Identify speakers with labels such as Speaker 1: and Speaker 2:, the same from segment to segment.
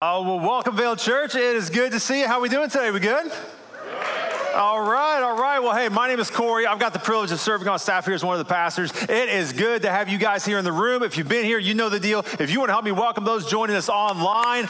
Speaker 1: Oh, well, welcome, Vale Church. It is good to see you. How are we doing today? We good? All right, all right. Well, hey, my name is Corey. I've got the privilege of serving on staff here as one of the pastors. It is good to have you guys here in the room. If you've been here, you know the deal. If you want to help me welcome those joining us online,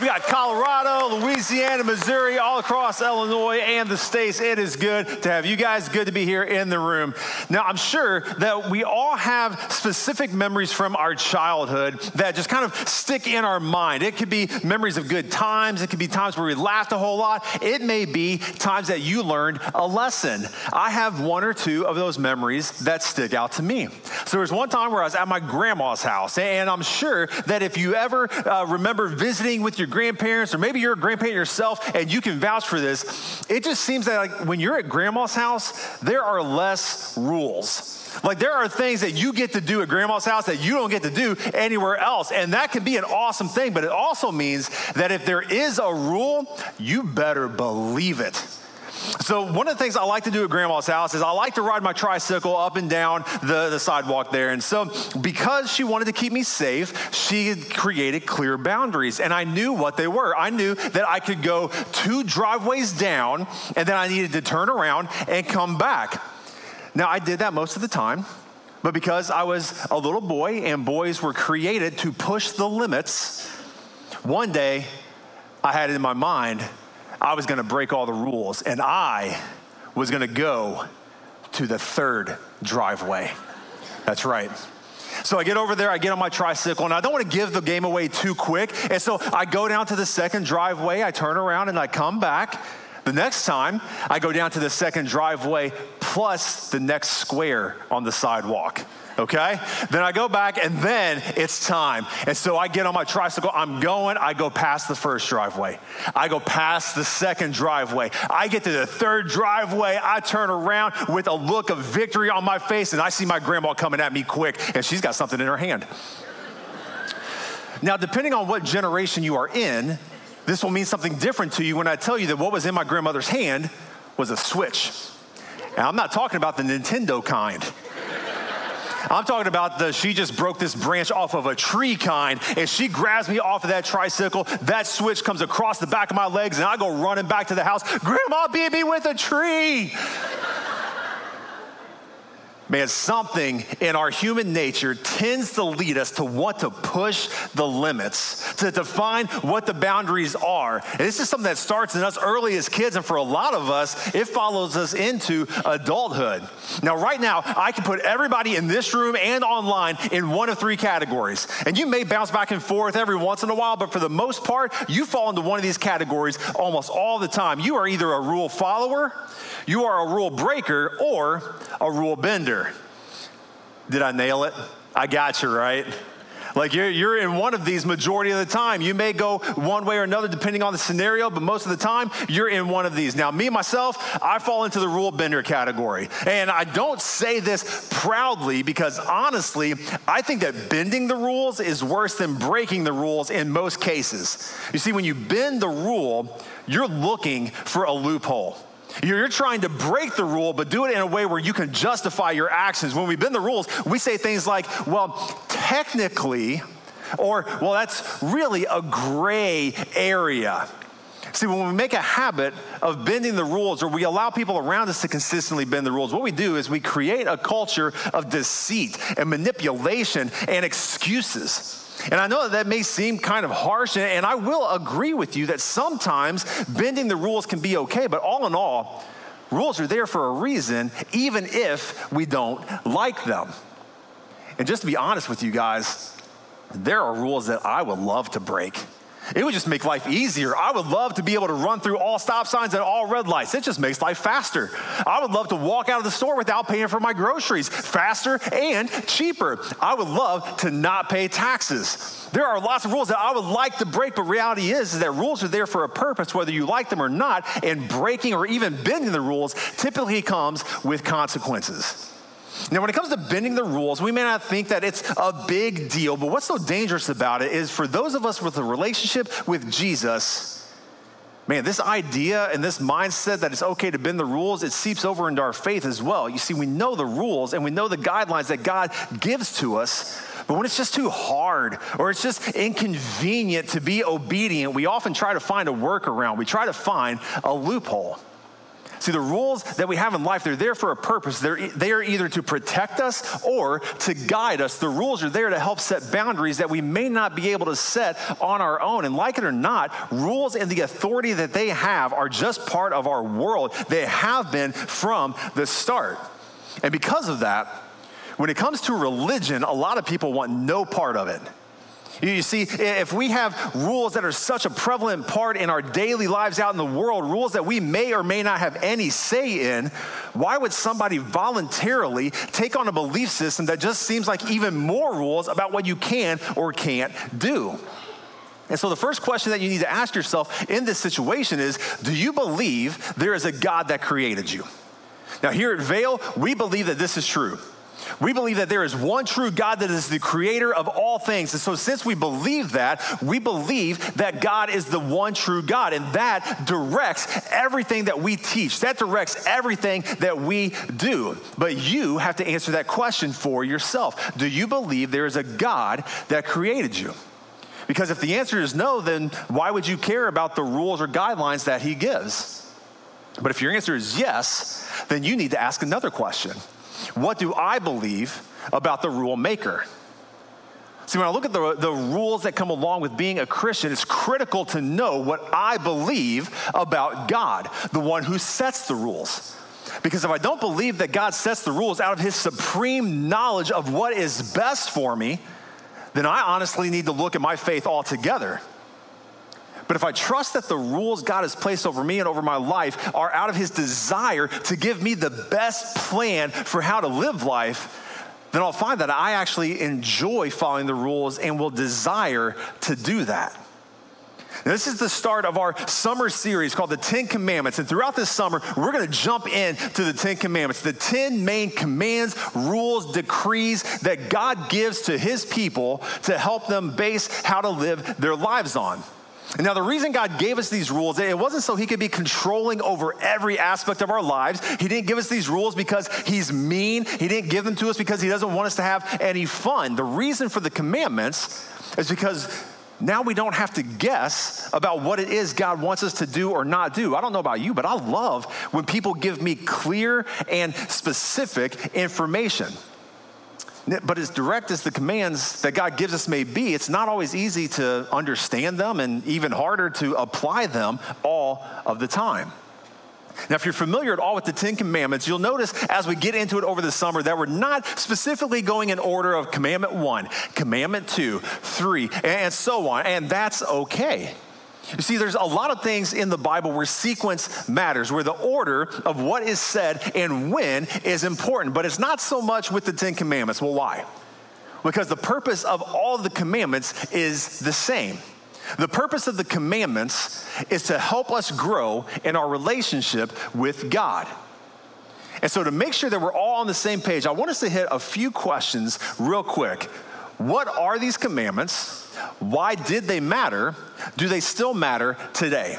Speaker 1: we got Colorado, Louisiana, Missouri, all across Illinois and the states. It is good to have you guys. Good to be here in the room. Now, I'm sure that we all have specific memories from our childhood that just kind of stick in our mind. It could be memories of good times, it could be times where we laughed a whole lot. It may be times that you learned a lesson. I have one or two of those memories that stick out to me. So there was one time where I was at my grandma's house, and I'm sure that if you ever uh, remember visiting with your grandparents, or maybe you're a grandparent yourself and you can vouch for this, it just seems that like when you're at grandma's house, there are less rules. Like there are things that you get to do at grandma's house that you don't get to do anywhere else. And that can be an awesome thing, but it also means that if there is a rule, you better believe it. So, one of the things I like to do at grandma's house is I like to ride my tricycle up and down the, the sidewalk there. And so, because she wanted to keep me safe, she created clear boundaries. And I knew what they were. I knew that I could go two driveways down and then I needed to turn around and come back. Now, I did that most of the time. But because I was a little boy and boys were created to push the limits, one day I had it in my mind I was going to break all the rules and I was going to go to the third driveway. That's right. So I get over there, I get on my tricycle, and I don't want to give the game away too quick. And so I go down to the second driveway, I turn around, and I come back. The next time, I go down to the second driveway plus the next square on the sidewalk okay? Then I go back and then it's time. And so I get on my tricycle, I'm going, I go past the first driveway. I go past the second driveway. I get to the third driveway, I turn around with a look of victory on my face, and I see my grandma coming at me quick, and she's got something in her hand. Now, depending on what generation you are in, this will mean something different to you when I tell you that what was in my grandmother's hand was a switch. And I'm not talking about the Nintendo kind. I'm talking about the she just broke this branch off of a tree kind, and she grabs me off of that tricycle. That switch comes across the back of my legs, and I go running back to the house. Grandma beat me with a tree. Man, something in our human nature tends to lead us to want to push the limits, to define what the boundaries are. And this is something that starts in us early as kids, and for a lot of us, it follows us into adulthood. Now, right now, I can put everybody in this room and online in one of three categories. And you may bounce back and forth every once in a while, but for the most part, you fall into one of these categories almost all the time. You are either a rule follower, you are a rule breaker, or a rule bender. Did I nail it? I got you, right? Like you're, you're in one of these majority of the time. You may go one way or another depending on the scenario, but most of the time you're in one of these. Now, me myself, I fall into the rule bender category. And I don't say this proudly because honestly, I think that bending the rules is worse than breaking the rules in most cases. You see, when you bend the rule, you're looking for a loophole. You're trying to break the rule, but do it in a way where you can justify your actions. When we bend the rules, we say things like, well, technically, or, well, that's really a gray area. See, when we make a habit of bending the rules or we allow people around us to consistently bend the rules, what we do is we create a culture of deceit and manipulation and excuses. And I know that, that may seem kind of harsh, and I will agree with you that sometimes bending the rules can be okay, but all in all, rules are there for a reason, even if we don't like them. And just to be honest with you guys, there are rules that I would love to break. It would just make life easier. I would love to be able to run through all stop signs and all red lights. It just makes life faster. I would love to walk out of the store without paying for my groceries faster and cheaper. I would love to not pay taxes. There are lots of rules that I would like to break, but reality is, is that rules are there for a purpose, whether you like them or not, and breaking or even bending the rules typically comes with consequences. Now, when it comes to bending the rules, we may not think that it's a big deal, but what's so dangerous about it is for those of us with a relationship with Jesus, man, this idea and this mindset that it's okay to bend the rules, it seeps over into our faith as well. You see, we know the rules and we know the guidelines that God gives to us, But when it's just too hard or it's just inconvenient to be obedient, we often try to find a workaround. We try to find a loophole. See, the rules that we have in life, they're there for a purpose. They're, they are either to protect us or to guide us. The rules are there to help set boundaries that we may not be able to set on our own. And like it or not, rules and the authority that they have are just part of our world. They have been from the start. And because of that, when it comes to religion, a lot of people want no part of it. You see, if we have rules that are such a prevalent part in our daily lives out in the world, rules that we may or may not have any say in, why would somebody voluntarily take on a belief system that just seems like even more rules about what you can or can't do? And so, the first question that you need to ask yourself in this situation is Do you believe there is a God that created you? Now, here at Vale, we believe that this is true. We believe that there is one true God that is the creator of all things. And so, since we believe that, we believe that God is the one true God. And that directs everything that we teach, that directs everything that we do. But you have to answer that question for yourself Do you believe there is a God that created you? Because if the answer is no, then why would you care about the rules or guidelines that He gives? But if your answer is yes, then you need to ask another question what do I believe about the rule maker? See, when I look at the, the rules that come along with being a Christian, it's critical to know what I believe about God, the one who sets the rules. Because if I don't believe that God sets the rules out of his supreme knowledge of what is best for me, then I honestly need to look at my faith altogether. But if I trust that the rules God has placed over me and over my life are out of His desire to give me the best plan for how to live life, then I'll find that I actually enjoy following the rules and will desire to do that. This is the start of our summer series called the Ten Commandments. And throughout this summer, we're going to jump into the Ten Commandments, the 10 main commands, rules, decrees that God gives to his people to help them base how to live their lives on. Now, the reason God gave us these rules, it wasn't so He could be controlling over every aspect of our lives. He didn't give us these rules because He's mean. He didn't give them to us because He doesn't want us to have any fun. The reason for the commandments is because now we don't have to guess about what it is God wants us to do or not do. I don't know about you, but I love when people give me clear and specific information. But as direct as the commands that God gives us may be, it's not always easy to understand them and even harder to apply them all of the time. Now, if you're familiar at all with the Ten Commandments, you'll notice as we get into it over the summer that we're not specifically going in order of Commandment one, Commandment two, three, and so on, and that's okay. You see, there's a lot of things in the Bible where sequence matters, where the order of what is said and when is important, but it's not so much with the Ten Commandments. Well, why? Because the purpose of all the commandments is the same. The purpose of the commandments is to help us grow in our relationship with God. And so, to make sure that we're all on the same page, I want us to hit a few questions real quick. What are these commandments? Why did they matter? Do they still matter today?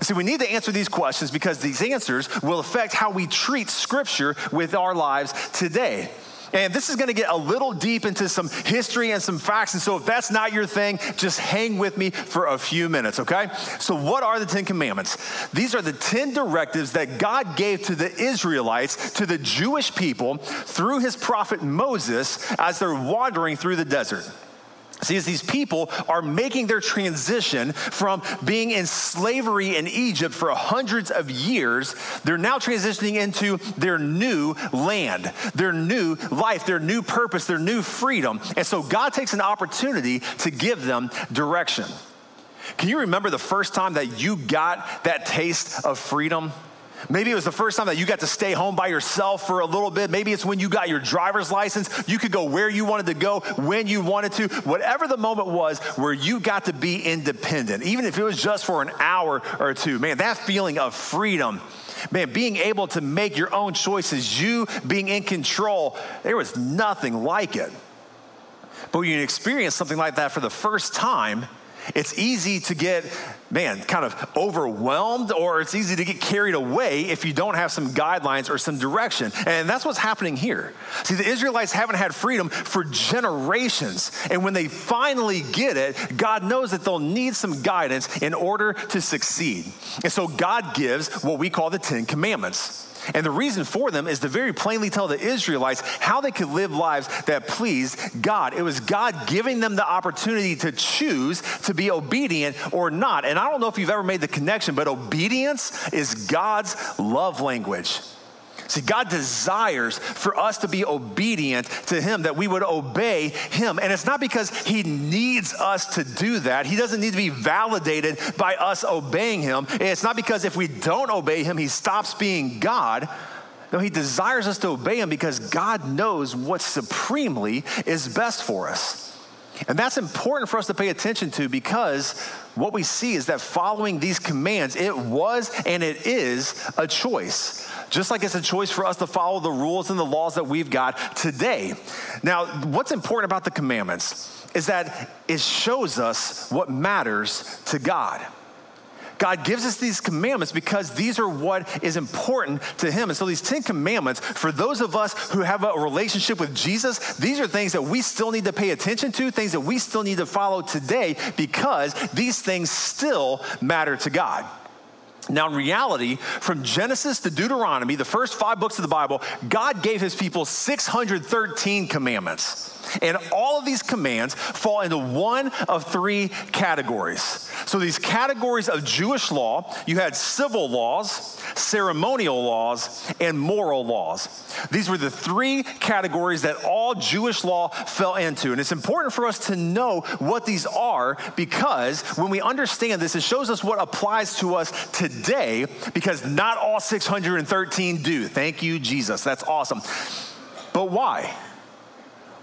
Speaker 1: See, we need to answer these questions because these answers will affect how we treat Scripture with our lives today. And this is going to get a little deep into some history and some facts. And so, if that's not your thing, just hang with me for a few minutes, okay? So, what are the Ten Commandments? These are the 10 directives that God gave to the Israelites, to the Jewish people, through his prophet Moses as they're wandering through the desert. See, as these people are making their transition from being in slavery in Egypt for hundreds of years, they're now transitioning into their new land, their new life, their new purpose, their new freedom. And so God takes an opportunity to give them direction. Can you remember the first time that you got that taste of freedom? Maybe it was the first time that you got to stay home by yourself for a little bit. Maybe it's when you got your driver's license. You could go where you wanted to go, when you wanted to. Whatever the moment was where you got to be independent, even if it was just for an hour or two. Man, that feeling of freedom, man, being able to make your own choices, you being in control, there was nothing like it. But when you experience something like that for the first time, it's easy to get, man, kind of overwhelmed, or it's easy to get carried away if you don't have some guidelines or some direction. And that's what's happening here. See, the Israelites haven't had freedom for generations. And when they finally get it, God knows that they'll need some guidance in order to succeed. And so God gives what we call the Ten Commandments. And the reason for them is to very plainly tell the Israelites how they could live lives that pleased God. It was God giving them the opportunity to choose to be obedient or not. And I don't know if you've ever made the connection, but obedience is God's love language. See, God desires for us to be obedient to Him, that we would obey Him. And it's not because He needs us to do that. He doesn't need to be validated by us obeying Him. It's not because if we don't obey Him, He stops being God. No, He desires us to obey Him because God knows what supremely is best for us. And that's important for us to pay attention to because what we see is that following these commands, it was and it is a choice just like it's a choice for us to follow the rules and the laws that we've got today. Now, what's important about the commandments is that it shows us what matters to God. God gives us these commandments because these are what is important to Him. And so, these 10 commandments, for those of us who have a relationship with Jesus, these are things that we still need to pay attention to, things that we still need to follow today because these things still matter to God. Now, in reality, from Genesis to Deuteronomy, the first five books of the Bible, God gave his people 613 commandments. And all of these commands fall into one of three categories. So, these categories of Jewish law, you had civil laws, ceremonial laws, and moral laws. These were the three categories that all Jewish law fell into. And it's important for us to know what these are because when we understand this, it shows us what applies to us today because not all 613 do. Thank you, Jesus. That's awesome. But why?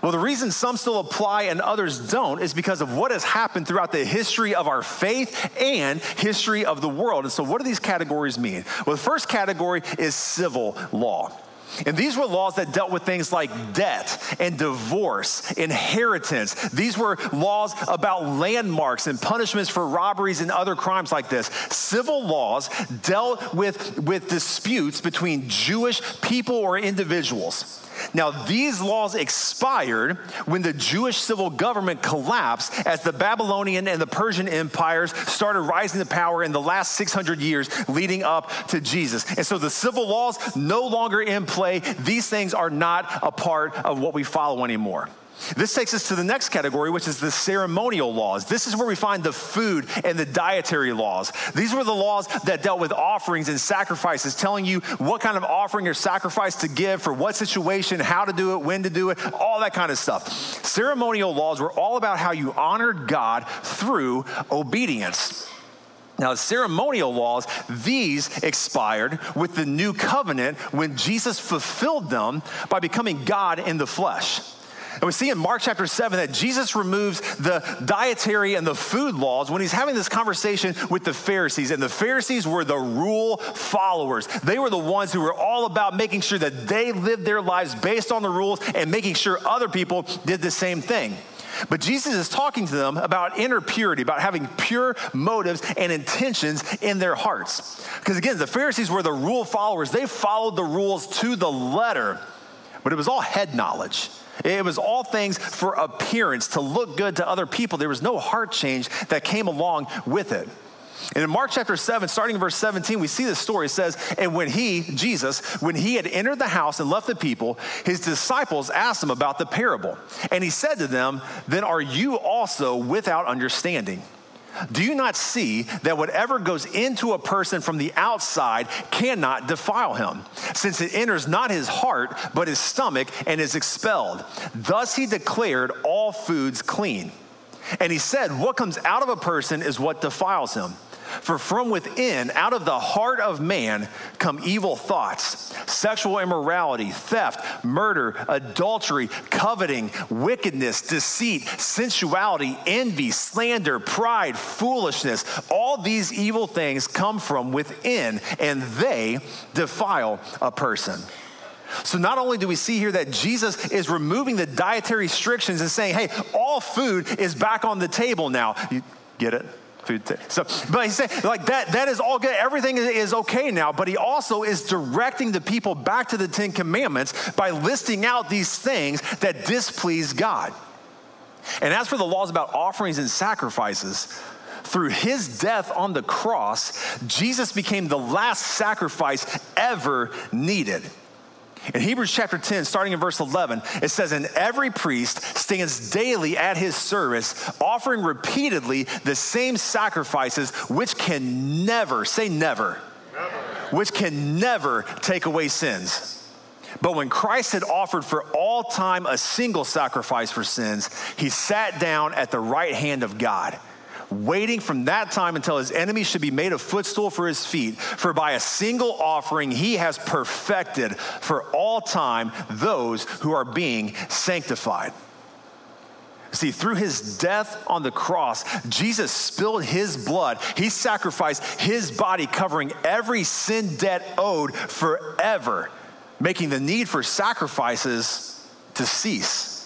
Speaker 1: Well, the reason some still apply and others don't is because of what has happened throughout the history of our faith and history of the world. And so, what do these categories mean? Well, the first category is civil law. And these were laws that dealt with things like debt and divorce, inheritance. These were laws about landmarks and punishments for robberies and other crimes like this. Civil laws dealt with, with disputes between Jewish people or individuals. Now, these laws expired when the Jewish civil government collapsed as the Babylonian and the Persian empires started rising to power in the last 600 years leading up to Jesus. And so the civil laws no longer in play. These things are not a part of what we follow anymore. This takes us to the next category, which is the ceremonial laws. This is where we find the food and the dietary laws. These were the laws that dealt with offerings and sacrifices, telling you what kind of offering or sacrifice to give for what situation, how to do it, when to do it, all that kind of stuff. Ceremonial laws were all about how you honored God through obedience. Now, ceremonial laws, these expired with the new covenant when Jesus fulfilled them by becoming God in the flesh. And we see in Mark chapter 7 that Jesus removes the dietary and the food laws when he's having this conversation with the Pharisees. And the Pharisees were the rule followers. They were the ones who were all about making sure that they lived their lives based on the rules and making sure other people did the same thing. But Jesus is talking to them about inner purity, about having pure motives and intentions in their hearts. Because again, the Pharisees were the rule followers, they followed the rules to the letter, but it was all head knowledge. It was all things for appearance, to look good to other people. There was no heart change that came along with it. And in Mark chapter 7, starting in verse 17, we see this story. It says, And when he, Jesus, when he had entered the house and left the people, his disciples asked him about the parable. And he said to them, Then are you also without understanding? Do you not see that whatever goes into a person from the outside cannot defile him, since it enters not his heart, but his stomach, and is expelled? Thus he declared all foods clean. And he said, What comes out of a person is what defiles him. For from within, out of the heart of man, come evil thoughts, sexual immorality, theft, murder, adultery, coveting, wickedness, deceit, sensuality, envy, slander, pride, foolishness. All these evil things come from within, and they defile a person. So, not only do we see here that Jesus is removing the dietary restrictions and saying, hey, all food is back on the table now. You get it? Food. T- so, but he said, like that, that is all good. Everything is okay now. But he also is directing the people back to the Ten Commandments by listing out these things that displease God. And as for the laws about offerings and sacrifices, through his death on the cross, Jesus became the last sacrifice ever needed. In Hebrews chapter 10, starting in verse 11, it says, And every priest stands daily at his service, offering repeatedly the same sacrifices, which can never, say never, never. which can never take away sins. But when Christ had offered for all time a single sacrifice for sins, he sat down at the right hand of God waiting from that time until his enemies should be made a footstool for his feet. For by a single offering, he has perfected for all time those who are being sanctified. See, through his death on the cross, Jesus spilled his blood. He sacrificed his body, covering every sin debt owed forever, making the need for sacrifices to cease.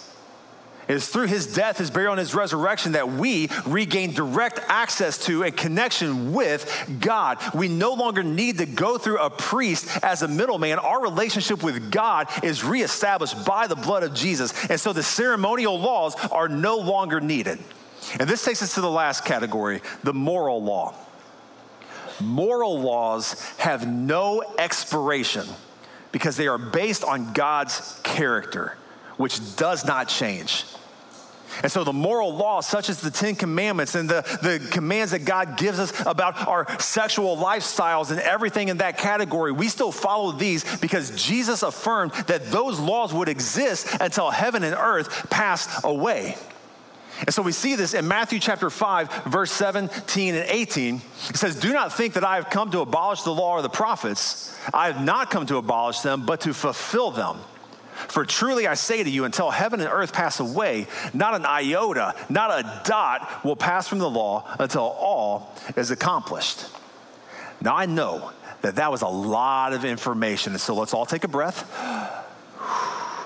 Speaker 1: It is through his death, his burial, and his resurrection that we regain direct access to and connection with God. We no longer need to go through a priest as a middleman. Our relationship with God is reestablished by the blood of Jesus. And so the ceremonial laws are no longer needed. And this takes us to the last category the moral law. Moral laws have no expiration because they are based on God's character which does not change. And so, the moral laws, such as the Ten Commandments and the, the commands that God gives us about our sexual lifestyles and everything in that category, we still follow these because Jesus affirmed that those laws would exist until heaven and earth passed away. And so we see this in Matthew chapter 5, verse 17 and 18. It says, Do not think that I have come to abolish the law or the prophets. I have not come to abolish them, but to fulfill them. For truly I say to you, until heaven and earth pass away, not an iota, not a dot will pass from the law until all is accomplished. Now I know that that was a lot of information, so let's all take a breath.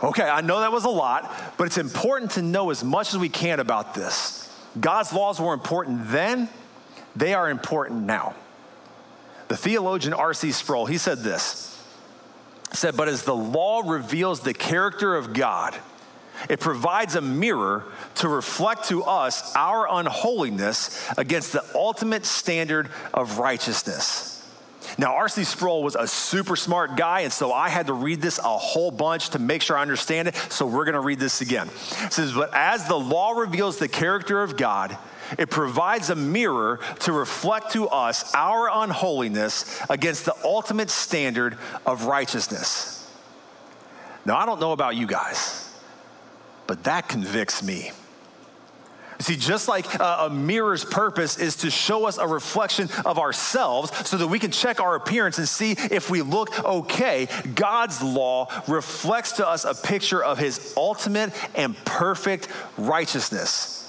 Speaker 1: Okay, I know that was a lot, but it's important to know as much as we can about this. God's laws were important then, they are important now. The theologian R.C. Sproul, he said this said, But as the law reveals the character of God, it provides a mirror to reflect to us our unholiness against the ultimate standard of righteousness. Now, R.C. Sproul was a super smart guy, and so I had to read this a whole bunch to make sure I understand it. So we're going to read this again. It says, But as the law reveals the character of God, it provides a mirror to reflect to us our unholiness against the ultimate standard of righteousness. Now, I don't know about you guys, but that convicts me. See, just like a mirror's purpose is to show us a reflection of ourselves so that we can check our appearance and see if we look okay, God's law reflects to us a picture of his ultimate and perfect righteousness.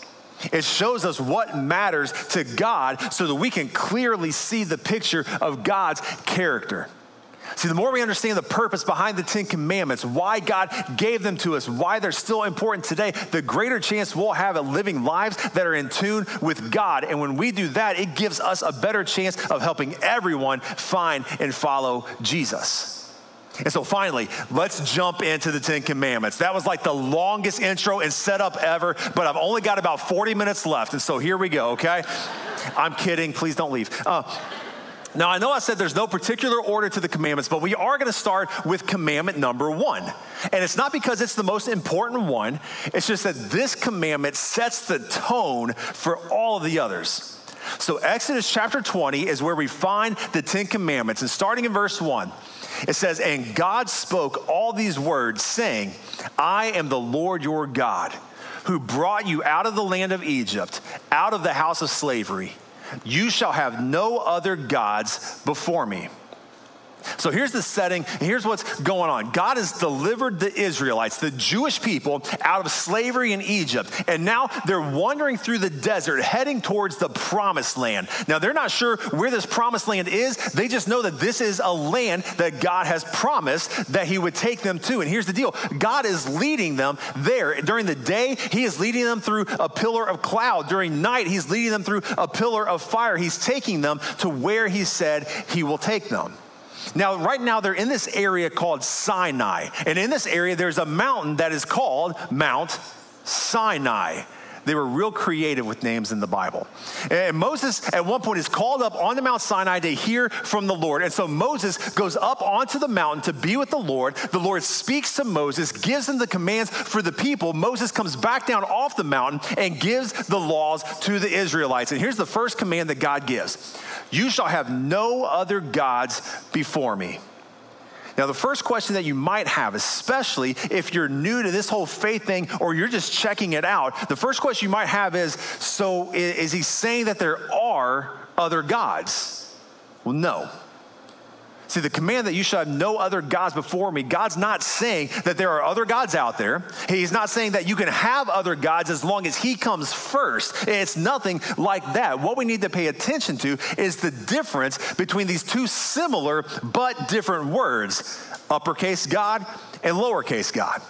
Speaker 1: It shows us what matters to God so that we can clearly see the picture of God's character. See, the more we understand the purpose behind the Ten Commandments, why God gave them to us, why they're still important today, the greater chance we'll have at living lives that are in tune with God. And when we do that, it gives us a better chance of helping everyone find and follow Jesus. And so finally, let's jump into the Ten Commandments. That was like the longest intro and setup ever, but I've only got about 40 minutes left. And so here we go, okay? I'm kidding. Please don't leave. Uh, now, I know I said there's no particular order to the commandments, but we are going to start with commandment number one. And it's not because it's the most important one, it's just that this commandment sets the tone for all of the others. So, Exodus chapter 20 is where we find the Ten Commandments. And starting in verse 1, it says, And God spoke all these words, saying, I am the Lord your God, who brought you out of the land of Egypt, out of the house of slavery. You shall have no other gods before me. So here's the setting, here's what's going on. God has delivered the Israelites, the Jewish people, out of slavery in Egypt. And now they're wandering through the desert, heading towards the promised land. Now they're not sure where this promised land is. They just know that this is a land that God has promised that He would take them to. And here's the deal God is leading them there. During the day, He is leading them through a pillar of cloud. During night, He's leading them through a pillar of fire. He's taking them to where He said He will take them. Now, right now, they're in this area called Sinai. And in this area, there's a mountain that is called Mount Sinai. They were real creative with names in the Bible. And Moses, at one point, is called up on the Mount Sinai to hear from the Lord. And so Moses goes up onto the mountain to be with the Lord. The Lord speaks to Moses, gives him the commands for the people. Moses comes back down off the mountain and gives the laws to the Israelites. And here's the first command that God gives You shall have no other gods before me. Now, the first question that you might have, especially if you're new to this whole faith thing or you're just checking it out, the first question you might have is so is he saying that there are other gods? Well, no. See, the command that you shall have no other gods before me, God's not saying that there are other gods out there. He's not saying that you can have other gods as long as He comes first. It's nothing like that. What we need to pay attention to is the difference between these two similar but different words uppercase God and lowercase God.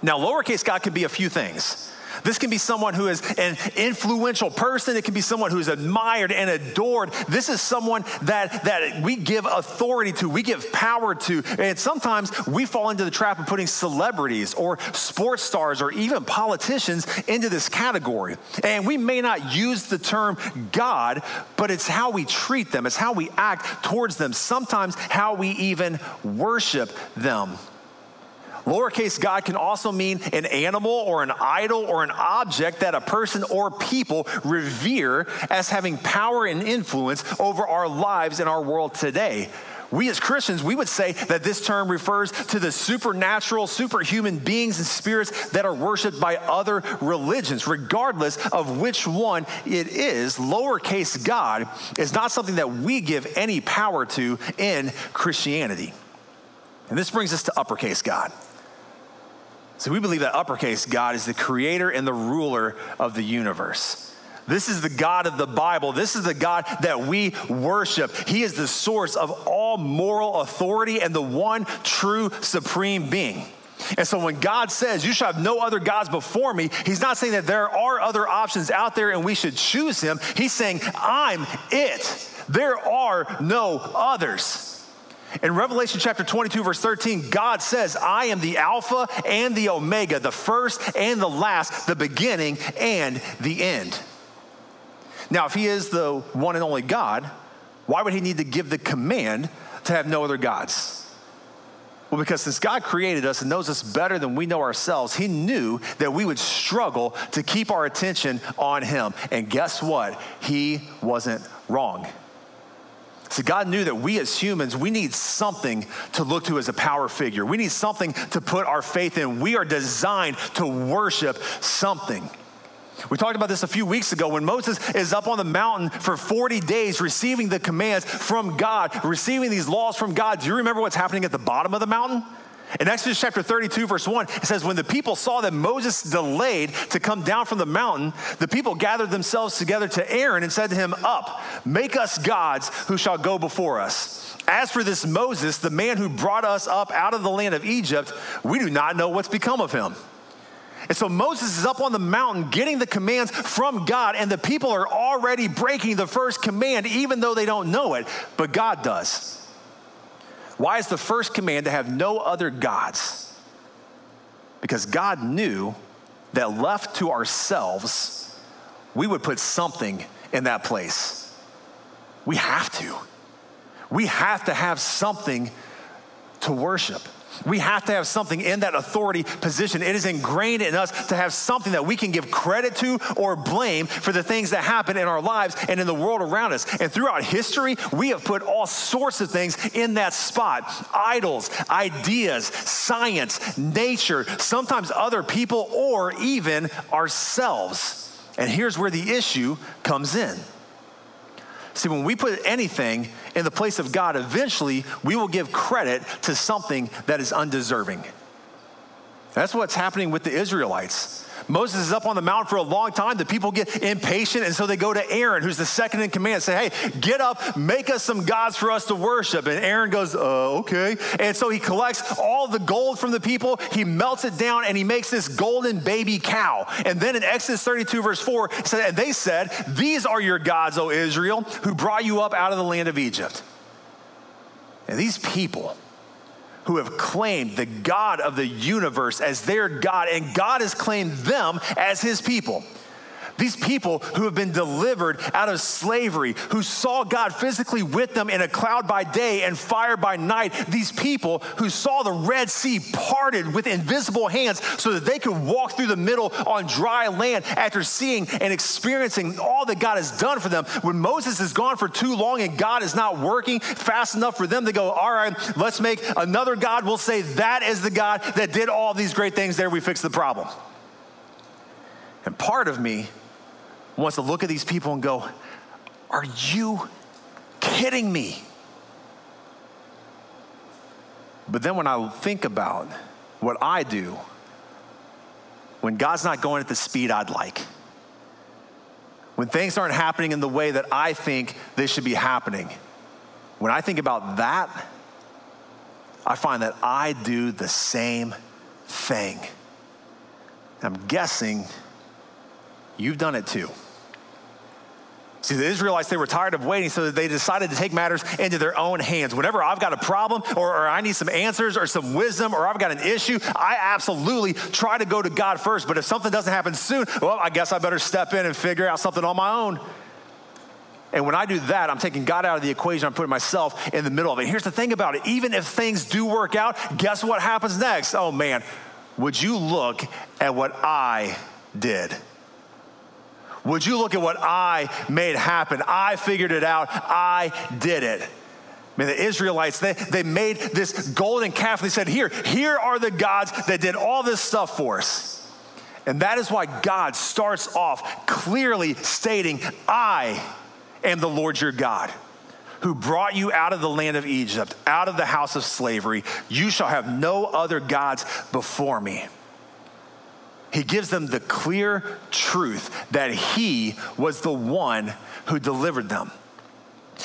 Speaker 1: Now, lowercase God can be a few things. This can be someone who is an influential person. It can be someone who is admired and adored. This is someone that, that we give authority to, we give power to. And sometimes we fall into the trap of putting celebrities or sports stars or even politicians into this category. And we may not use the term God, but it's how we treat them, it's how we act towards them, sometimes how we even worship them. Lowercase God can also mean an animal or an idol or an object that a person or people revere as having power and influence over our lives in our world today. We as Christians, we would say that this term refers to the supernatural, superhuman beings and spirits that are worshiped by other religions, regardless of which one it is. Lowercase God is not something that we give any power to in Christianity. And this brings us to uppercase God. So we believe that uppercase God is the creator and the ruler of the universe. This is the God of the Bible. This is the God that we worship. He is the source of all moral authority and the one true supreme being. And so when God says, You shall have no other gods before me, He's not saying that there are other options out there and we should choose Him. He's saying, I'm it. There are no others. In Revelation chapter 22, verse 13, God says, I am the Alpha and the Omega, the first and the last, the beginning and the end. Now, if He is the one and only God, why would He need to give the command to have no other gods? Well, because since God created us and knows us better than we know ourselves, He knew that we would struggle to keep our attention on Him. And guess what? He wasn't wrong. See, God knew that we as humans, we need something to look to as a power figure. We need something to put our faith in. We are designed to worship something. We talked about this a few weeks ago when Moses is up on the mountain for 40 days receiving the commands from God, receiving these laws from God. Do you remember what's happening at the bottom of the mountain? In Exodus chapter 32, verse 1, it says, When the people saw that Moses delayed to come down from the mountain, the people gathered themselves together to Aaron and said to him, Up, make us gods who shall go before us. As for this Moses, the man who brought us up out of the land of Egypt, we do not know what's become of him. And so Moses is up on the mountain getting the commands from God, and the people are already breaking the first command, even though they don't know it, but God does. Why is the first command to have no other gods? Because God knew that left to ourselves, we would put something in that place. We have to. We have to have something to worship. We have to have something in that authority position. It is ingrained in us to have something that we can give credit to or blame for the things that happen in our lives and in the world around us. And throughout history, we have put all sorts of things in that spot idols, ideas, science, nature, sometimes other people, or even ourselves. And here's where the issue comes in See, when we put anything in the place of God, eventually we will give credit to something that is undeserving. That's what's happening with the Israelites. Moses is up on the mountain for a long time. The people get impatient, and so they go to Aaron, who's the second in command, and say, Hey, get up, make us some gods for us to worship. And Aaron goes, uh, Okay. And so he collects all the gold from the people, he melts it down, and he makes this golden baby cow. And then in Exodus 32, verse 4, said, they said, These are your gods, O Israel, who brought you up out of the land of Egypt. And these people, who have claimed the God of the universe as their God, and God has claimed them as his people. These people who have been delivered out of slavery, who saw God physically with them in a cloud by day and fire by night, these people who saw the Red Sea parted with invisible hands so that they could walk through the middle on dry land after seeing and experiencing all that God has done for them. When Moses is gone for too long and God is not working fast enough for them to go, all right, let's make another God. We'll say that is the God that did all these great things there. We fixed the problem. And part of me wants to look at these people and go, Are you kidding me? But then when I think about what I do, when God's not going at the speed I'd like, when things aren't happening in the way that I think they should be happening, when I think about that, I find that I do the same thing. I'm guessing you've done it too. See, the Israelites, they were tired of waiting, so they decided to take matters into their own hands. Whenever I've got a problem or, or, I need some answers or some wisdom or I've got an issue, I absolutely try to go to God first. But if something doesn't happen soon, well, I guess I better step in and figure out something on my own. And when I do that, I'm taking God out of the equation. I'm putting myself in the middle of it. Here's the thing about it even if things do work out, guess what happens next? Oh man, would you look at what I did? Would you look at what I made happen? I figured it out. I did it. I mean, the Israelites, they, they made this golden calf. They said, Here, here are the gods that did all this stuff for us. And that is why God starts off clearly stating, I am the Lord your God who brought you out of the land of Egypt, out of the house of slavery. You shall have no other gods before me he gives them the clear truth that he was the one who delivered them.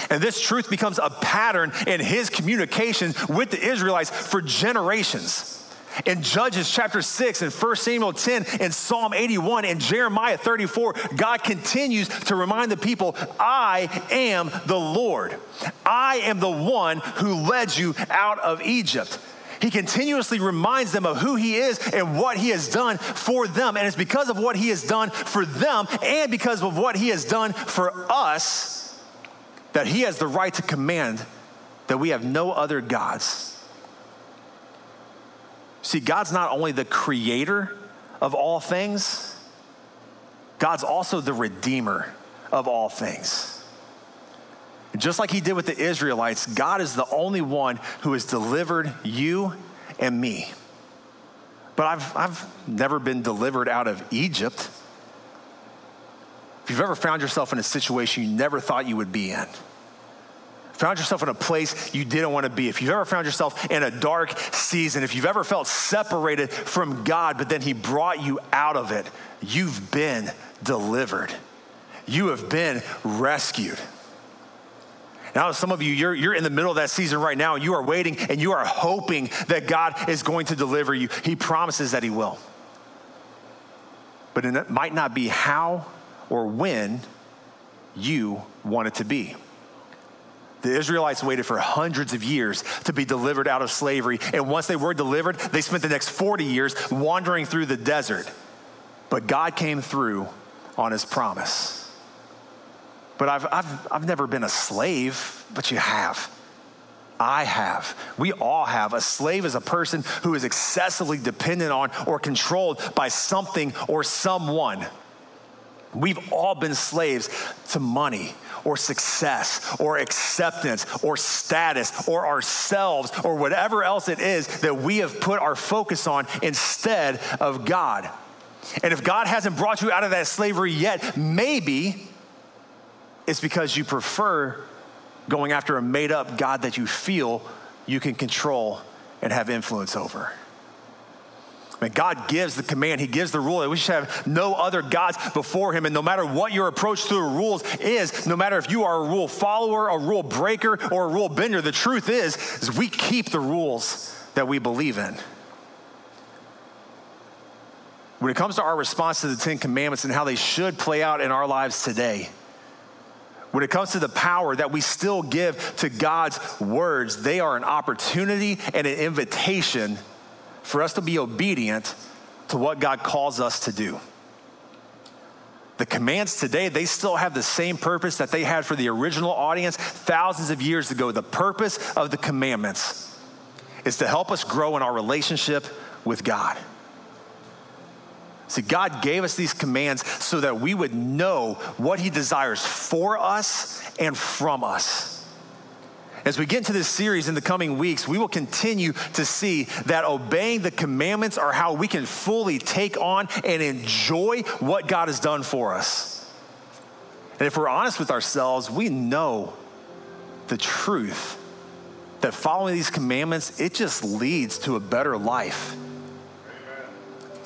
Speaker 1: And this truth becomes a pattern in his communication with the Israelites for generations. In Judges chapter 6 and 1 Samuel 10 and Psalm 81 and Jeremiah 34, God continues to remind the people, I am the Lord. I am the one who led you out of Egypt. He continuously reminds them of who he is and what he has done for them. And it's because of what he has done for them and because of what he has done for us that he has the right to command that we have no other gods. See, God's not only the creator of all things, God's also the redeemer of all things. Just like he did with the Israelites, God is the only one who has delivered you and me. But I've, I've never been delivered out of Egypt. If you've ever found yourself in a situation you never thought you would be in, found yourself in a place you didn't want to be, if you've ever found yourself in a dark season, if you've ever felt separated from God, but then He brought you out of it, you've been delivered. You have been rescued. Now, some of you, you're, you're in the middle of that season right now, you are waiting and you are hoping that God is going to deliver you. He promises that He will. But it might not be how or when you want it to be. The Israelites waited for hundreds of years to be delivered out of slavery. And once they were delivered, they spent the next 40 years wandering through the desert. But God came through on his promise. But I've, I've, I've never been a slave, but you have. I have. We all have. A slave is a person who is excessively dependent on or controlled by something or someone. We've all been slaves to money or success or acceptance or status or ourselves or whatever else it is that we have put our focus on instead of God. And if God hasn't brought you out of that slavery yet, maybe it's because you prefer going after a made up God that you feel you can control and have influence over. I mean, God gives the command, He gives the rule that we should have no other gods before Him. And no matter what your approach to the rules is, no matter if you are a rule follower, a rule breaker, or a rule bender, the truth is, is we keep the rules that we believe in. When it comes to our response to the Ten Commandments and how they should play out in our lives today, when it comes to the power that we still give to God's words, they are an opportunity and an invitation for us to be obedient to what God calls us to do. The commands today, they still have the same purpose that they had for the original audience thousands of years ago. The purpose of the commandments is to help us grow in our relationship with God. See, God gave us these commands so that we would know what He desires for us and from us. As we get into this series in the coming weeks, we will continue to see that obeying the commandments are how we can fully take on and enjoy what God has done for us. And if we're honest with ourselves, we know the truth that following these commandments, it just leads to a better life.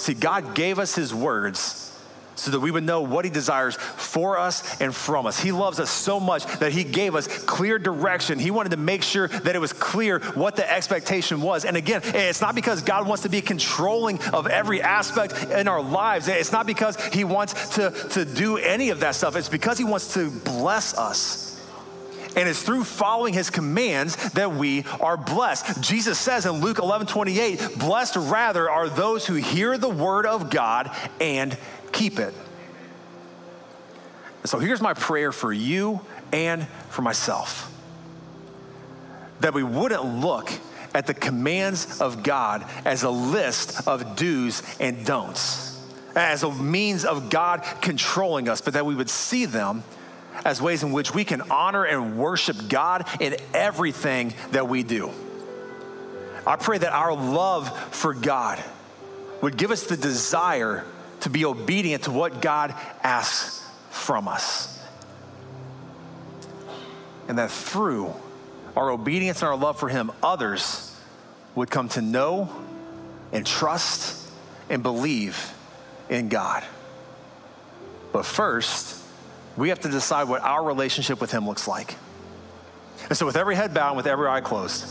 Speaker 1: See, God gave us His words so that we would know what He desires for us and from us. He loves us so much that He gave us clear direction. He wanted to make sure that it was clear what the expectation was. And again, it's not because God wants to be controlling of every aspect in our lives, it's not because He wants to, to do any of that stuff, it's because He wants to bless us. And it's through following his commands that we are blessed. Jesus says in Luke 11 28, blessed rather are those who hear the word of God and keep it. So here's my prayer for you and for myself that we wouldn't look at the commands of God as a list of do's and don'ts, as a means of God controlling us, but that we would see them as ways in which we can honor and worship God in everything that we do. I pray that our love for God would give us the desire to be obedient to what God asks from us. And that through our obedience and our love for Him, others would come to know and trust and believe in God. But first, we have to decide what our relationship with Him looks like. And so, with every head bowed and with every eye closed,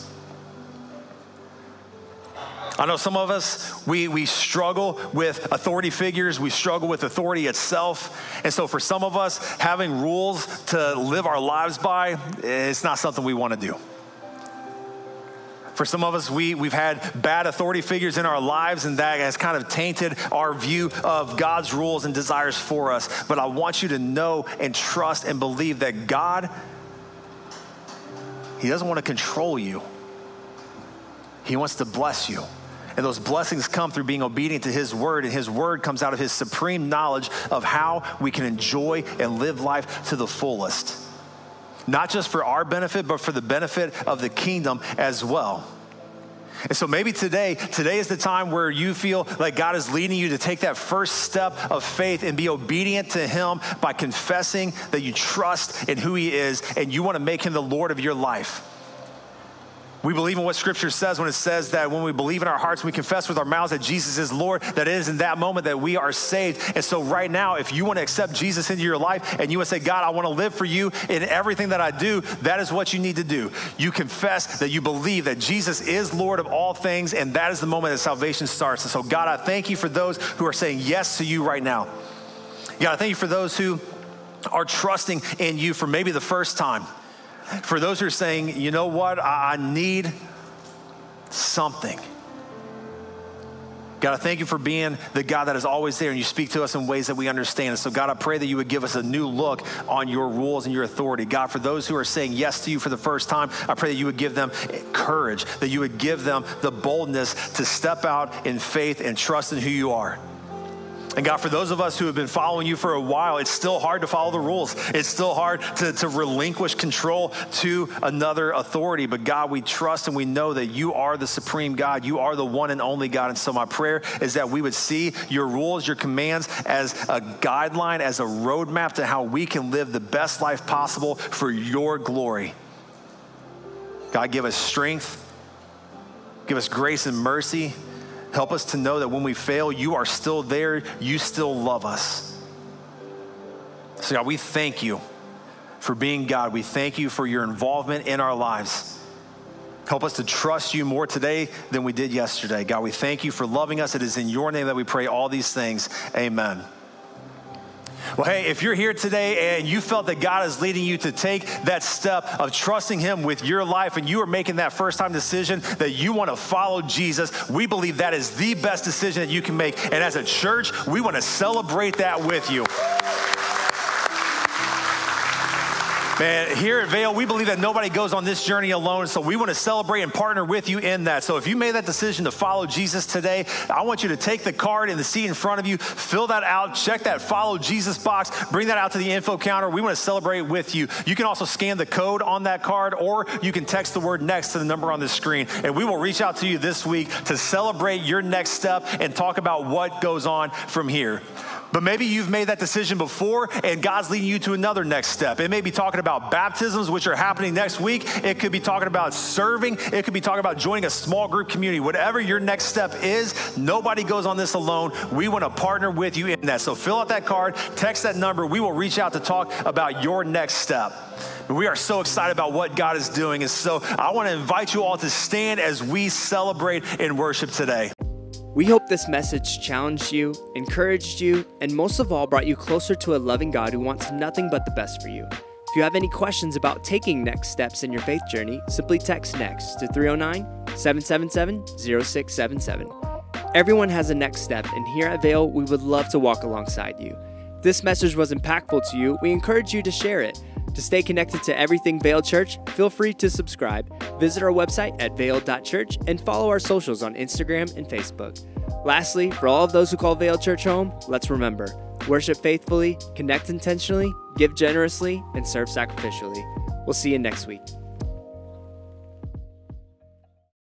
Speaker 1: I know some of us, we, we struggle with authority figures, we struggle with authority itself. And so, for some of us, having rules to live our lives by, it's not something we want to do. For some of us, we, we've had bad authority figures in our lives, and that has kind of tainted our view of God's rules and desires for us. But I want you to know and trust and believe that God, He doesn't want to control you, He wants to bless you. And those blessings come through being obedient to His word, and His word comes out of His supreme knowledge of how we can enjoy and live life to the fullest not just for our benefit, but for the benefit of the kingdom as well. And so maybe today, today is the time where you feel like God is leading you to take that first step of faith and be obedient to Him by confessing that you trust in who He is and you want to make Him the Lord of your life. We believe in what Scripture says when it says that when we believe in our hearts, we confess with our mouths that Jesus is Lord, that it is in that moment that we are saved. And so, right now, if you want to accept Jesus into your life and you want to say, God, I want to live for you in everything that I do, that is what you need to do. You confess that you believe that Jesus is Lord of all things, and that is the moment that salvation starts. And so, God, I thank you for those who are saying yes to you right now. God, I thank you for those who are trusting in you for maybe the first time. For those who are saying, you know what, I need something. God, I thank you for being the God that is always there and you speak to us in ways that we understand. And so, God, I pray that you would give us a new look on your rules and your authority. God, for those who are saying yes to you for the first time, I pray that you would give them courage, that you would give them the boldness to step out in faith and trust in who you are. And God, for those of us who have been following you for a while, it's still hard to follow the rules. It's still hard to, to relinquish control to another authority. But God, we trust and we know that you are the supreme God. You are the one and only God. And so my prayer is that we would see your rules, your commands as a guideline, as a roadmap to how we can live the best life possible for your glory. God, give us strength, give us grace and mercy. Help us to know that when we fail, you are still there, you still love us. So, God, we thank you for being God. We thank you for your involvement in our lives. Help us to trust you more today than we did yesterday. God, we thank you for loving us. It is in your name that we pray all these things. Amen. Well, hey, if you're here today and you felt that God is leading you to take that step of trusting Him with your life and you are making that first time decision that you want to follow Jesus, we believe that is the best decision that you can make. And as a church, we want to celebrate that with you. Man, here at Vale, we believe that nobody goes on this journey alone, so we want to celebrate and partner with you in that. So if you made that decision to follow Jesus today, I want you to take the card in the seat in front of you, fill that out, check that follow Jesus box, bring that out to the info counter. We want to celebrate with you. You can also scan the code on that card, or you can text the word next to the number on the screen, and we will reach out to you this week to celebrate your next step and talk about what goes on from here. But maybe you've made that decision before and God's leading you to another next step. It may be talking about baptisms, which are happening next week. It could be talking about serving. It could be talking about joining a small group community. Whatever your next step is, nobody goes on this alone. We want to partner with you in that. So fill out that card, text that number. We will reach out to talk about your next step. We are so excited about what God is doing. And so I want to invite you all to stand as we celebrate in worship today.
Speaker 2: We hope this message challenged you, encouraged you, and most of all, brought you closer to a loving God who wants nothing but the best for you. If you have any questions about taking next steps in your faith journey, simply text NEXT to 309 777 0677. Everyone has a next step, and here at Vale, we would love to walk alongside you. If this message was impactful to you, we encourage you to share it. To stay connected to everything Vale Church, feel free to subscribe, visit our website at vale.church, and follow our socials on Instagram and Facebook. Lastly, for all of those who call Vale Church home, let's remember worship faithfully, connect intentionally, give generously, and serve sacrificially. We'll see you next week.